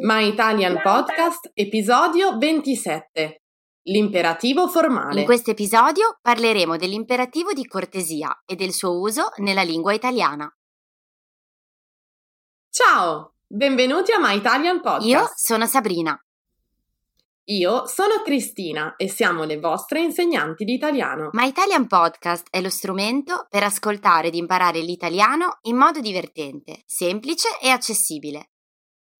My Italian Podcast, episodio 27. L'imperativo formale. In questo episodio parleremo dell'imperativo di cortesia e del suo uso nella lingua italiana. Ciao, benvenuti a My Italian Podcast. Io sono Sabrina. Io sono Cristina e siamo le vostre insegnanti di italiano. My Italian Podcast è lo strumento per ascoltare ed imparare l'italiano in modo divertente, semplice e accessibile.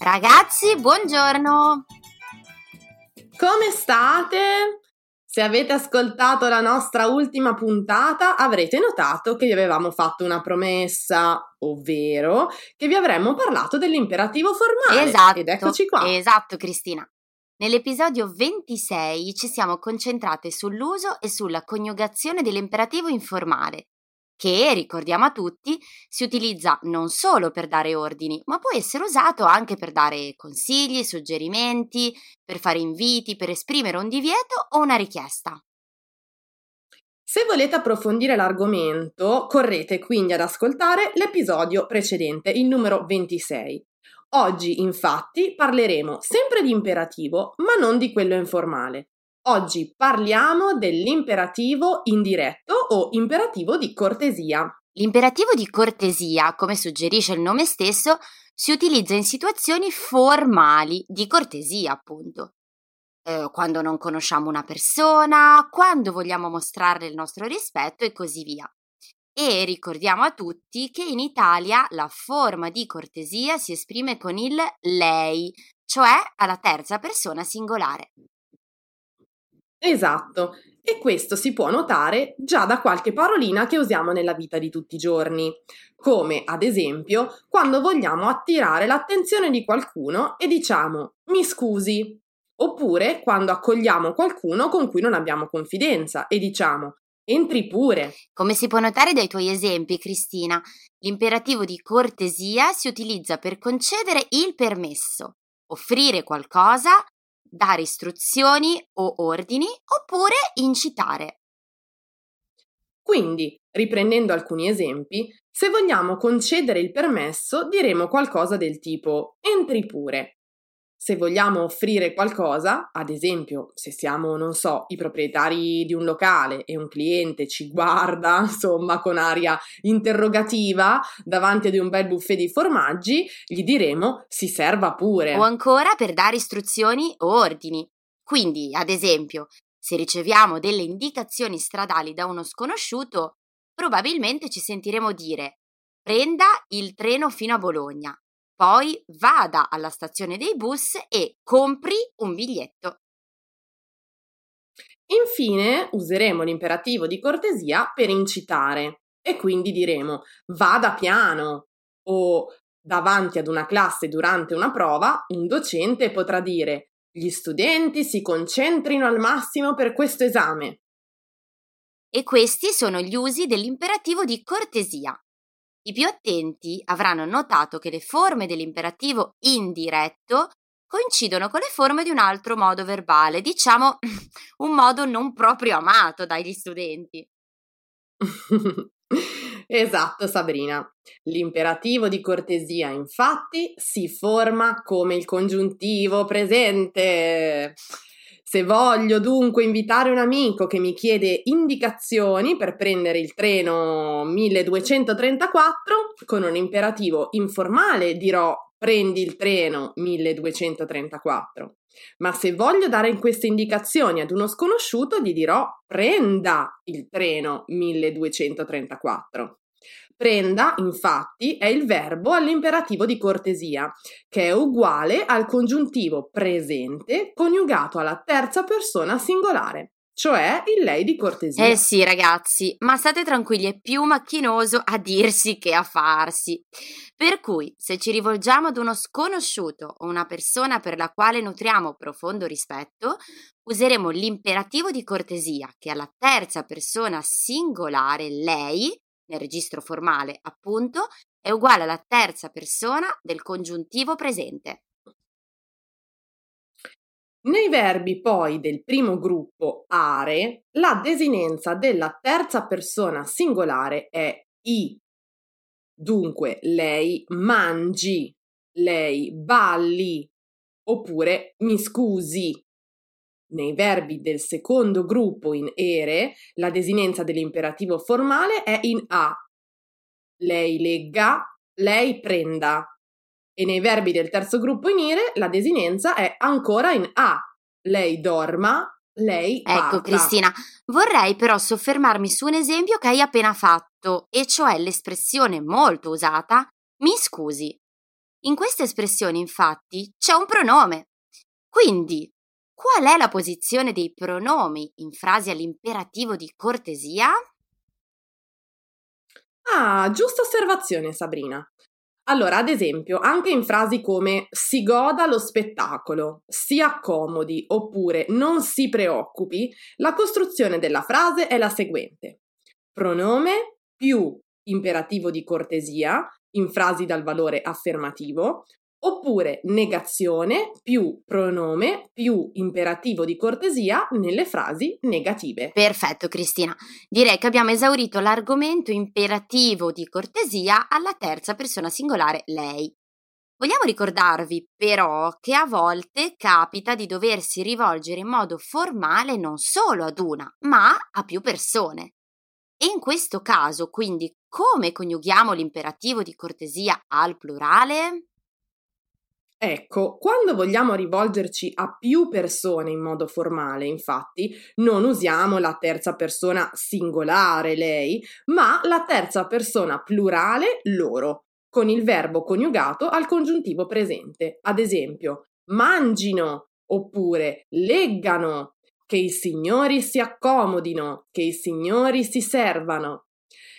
Ragazzi, buongiorno! Come state? Se avete ascoltato la nostra ultima puntata avrete notato che vi avevamo fatto una promessa, ovvero che vi avremmo parlato dell'imperativo formale. Esatto. Ed eccoci qua. Esatto, Cristina. Nell'episodio 26 ci siamo concentrate sull'uso e sulla coniugazione dell'imperativo informale, che, ricordiamo a tutti, si utilizza non solo per dare ordini, ma può essere usato anche per dare consigli, suggerimenti, per fare inviti, per esprimere un divieto o una richiesta. Se volete approfondire l'argomento, correte quindi ad ascoltare l'episodio precedente, il numero 26. Oggi, infatti, parleremo sempre di imperativo, ma non di quello informale. Oggi parliamo dell'imperativo indiretto o imperativo di cortesia. L'imperativo di cortesia, come suggerisce il nome stesso, si utilizza in situazioni formali di cortesia, appunto. Eh, quando non conosciamo una persona, quando vogliamo mostrarle il nostro rispetto e così via. E ricordiamo a tutti che in Italia la forma di cortesia si esprime con il lei, cioè alla terza persona singolare. Esatto, e questo si può notare già da qualche parolina che usiamo nella vita di tutti i giorni, come ad esempio quando vogliamo attirare l'attenzione di qualcuno e diciamo mi scusi, oppure quando accogliamo qualcuno con cui non abbiamo confidenza e diciamo entri pure. Come si può notare dai tuoi esempi, Cristina, l'imperativo di cortesia si utilizza per concedere il permesso, offrire qualcosa dare istruzioni o ordini oppure incitare. Quindi, riprendendo alcuni esempi, se vogliamo concedere il permesso diremo qualcosa del tipo entri pure. Se vogliamo offrire qualcosa, ad esempio, se siamo, non so, i proprietari di un locale e un cliente ci guarda, insomma, con aria interrogativa davanti ad un bel buffet di formaggi, gli diremo si serva pure. O ancora per dare istruzioni o ordini. Quindi, ad esempio, se riceviamo delle indicazioni stradali da uno sconosciuto, probabilmente ci sentiremo dire prenda il treno fino a Bologna poi vada alla stazione dei bus e compri un biglietto. Infine useremo l'imperativo di cortesia per incitare e quindi diremo vada piano o davanti ad una classe durante una prova un docente potrà dire gli studenti si concentrino al massimo per questo esame. E questi sono gli usi dell'imperativo di cortesia. I più attenti avranno notato che le forme dell'imperativo indiretto coincidono con le forme di un altro modo verbale, diciamo un modo non proprio amato dagli studenti. esatto, Sabrina. L'imperativo di cortesia, infatti, si forma come il congiuntivo presente. Se voglio dunque invitare un amico che mi chiede indicazioni per prendere il treno 1234, con un imperativo informale dirò prendi il treno 1234. Ma se voglio dare queste indicazioni ad uno sconosciuto, gli dirò prenda il treno 1234. Prenda, infatti, è il verbo all'imperativo di cortesia, che è uguale al congiuntivo presente coniugato alla terza persona singolare. cioè il lei di cortesia. Eh sì, ragazzi, ma state tranquilli, è più macchinoso a dirsi che a farsi. Per cui, se ci rivolgiamo ad uno sconosciuto o una persona per la quale nutriamo profondo rispetto, useremo l'imperativo di cortesia, che alla terza persona singolare lei, nel registro formale appunto, è uguale alla terza persona del congiuntivo presente. Nei verbi poi del primo gruppo are, la desinenza della terza persona singolare è i. Dunque, lei mangi, lei balli, oppure mi scusi. Nei verbi del secondo gruppo in ere, la desinenza dell'imperativo formale è in a. Lei legga, lei prenda, e nei verbi del terzo gruppo in ire la desinenza è ancora in A. Lei dorma, lei Ecco parta. Cristina, vorrei però soffermarmi su un esempio che hai appena fatto, e cioè l'espressione molto usata mi scusi. In questa espressione infatti c'è un pronome. Quindi, qual è la posizione dei pronomi in frasi all'imperativo di cortesia? Ah, giusta osservazione Sabrina. Allora, ad esempio, anche in frasi come si goda lo spettacolo, si accomodi oppure non si preoccupi, la costruzione della frase è la seguente. Pronome più imperativo di cortesia in frasi dal valore affermativo oppure negazione più pronome più imperativo di cortesia nelle frasi negative. Perfetto Cristina, direi che abbiamo esaurito l'argomento imperativo di cortesia alla terza persona singolare lei. Vogliamo ricordarvi però che a volte capita di doversi rivolgere in modo formale non solo ad una, ma a più persone. E in questo caso, quindi, come coniughiamo l'imperativo di cortesia al plurale? Ecco, quando vogliamo rivolgerci a più persone in modo formale, infatti, non usiamo la terza persona singolare lei, ma la terza persona plurale loro, con il verbo coniugato al congiuntivo presente. Ad esempio, mangino oppure leggano, che i signori si accomodino, che i signori si servano.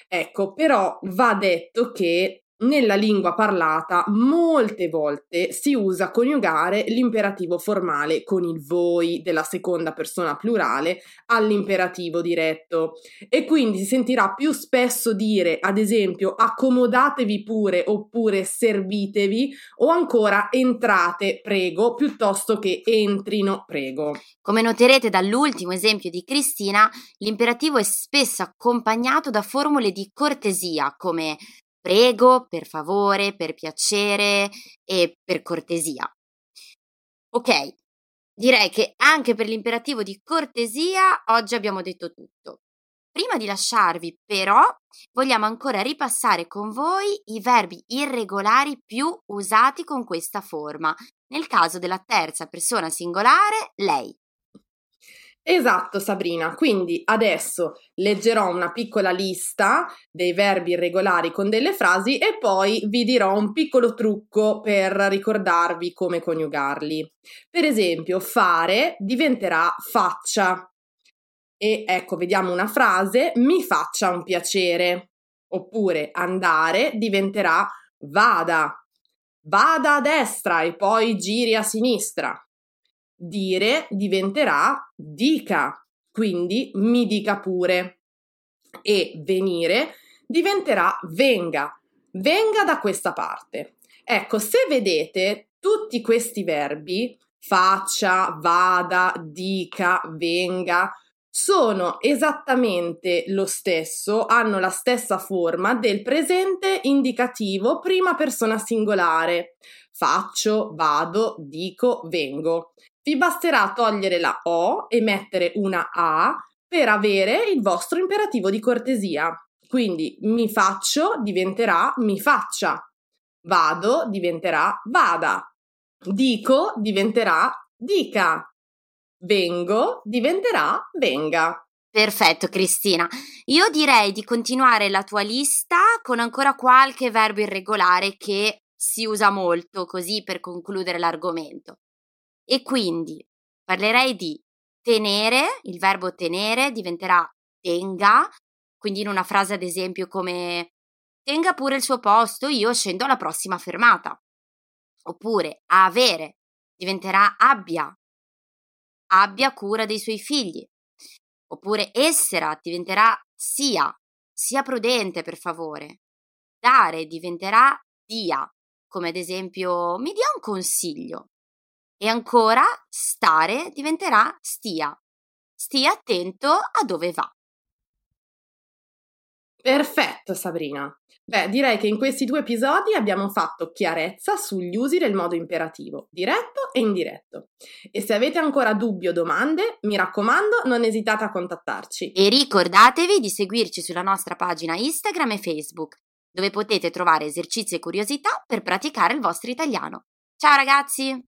Ecco, però va detto che nella lingua parlata molte volte si usa coniugare l'imperativo formale con il voi della seconda persona plurale all'imperativo diretto e quindi si sentirà più spesso dire ad esempio accomodatevi pure oppure servitevi o ancora entrate prego piuttosto che entrino prego. Come noterete dall'ultimo esempio di Cristina, l'imperativo è spesso accompagnato da formule di cortesia come prego, per favore, per piacere e per cortesia. Ok, direi che anche per l'imperativo di cortesia oggi abbiamo detto tutto. Prima di lasciarvi, però, vogliamo ancora ripassare con voi i verbi irregolari più usati con questa forma. Nel caso della terza persona singolare, lei. Esatto, Sabrina. Quindi adesso leggerò una piccola lista dei verbi irregolari con delle frasi e poi vi dirò un piccolo trucco per ricordarvi come coniugarli. Per esempio, fare diventerà faccia. E ecco, vediamo una frase, mi faccia un piacere. Oppure andare diventerà vada. Vada a destra e poi giri a sinistra dire diventerà dica, quindi mi dica pure. E venire diventerà venga, venga da questa parte. Ecco, se vedete tutti questi verbi, faccia, vada, dica, venga, sono esattamente lo stesso, hanno la stessa forma del presente indicativo prima persona singolare. Faccio, vado, dico, vengo vi basterà togliere la O e mettere una A per avere il vostro imperativo di cortesia. Quindi mi faccio diventerà mi faccia, vado diventerà vada, dico diventerà dica, vengo diventerà venga. Perfetto Cristina, io direi di continuare la tua lista con ancora qualche verbo irregolare che si usa molto così per concludere l'argomento. E quindi parlerei di tenere, il verbo tenere diventerà tenga, quindi in una frase ad esempio come tenga pure il suo posto, io scendo alla prossima fermata. Oppure avere diventerà abbia, abbia cura dei suoi figli. Oppure essere diventerà sia, sia prudente per favore. Dare diventerà dia, come ad esempio mi dia un consiglio. E ancora stare diventerà stia. Stia attento a dove va. Perfetto Sabrina. Beh, direi che in questi due episodi abbiamo fatto chiarezza sugli usi del modo imperativo, diretto e indiretto. E se avete ancora dubbi o domande, mi raccomando, non esitate a contattarci. E ricordatevi di seguirci sulla nostra pagina Instagram e Facebook, dove potete trovare esercizi e curiosità per praticare il vostro italiano. Ciao ragazzi!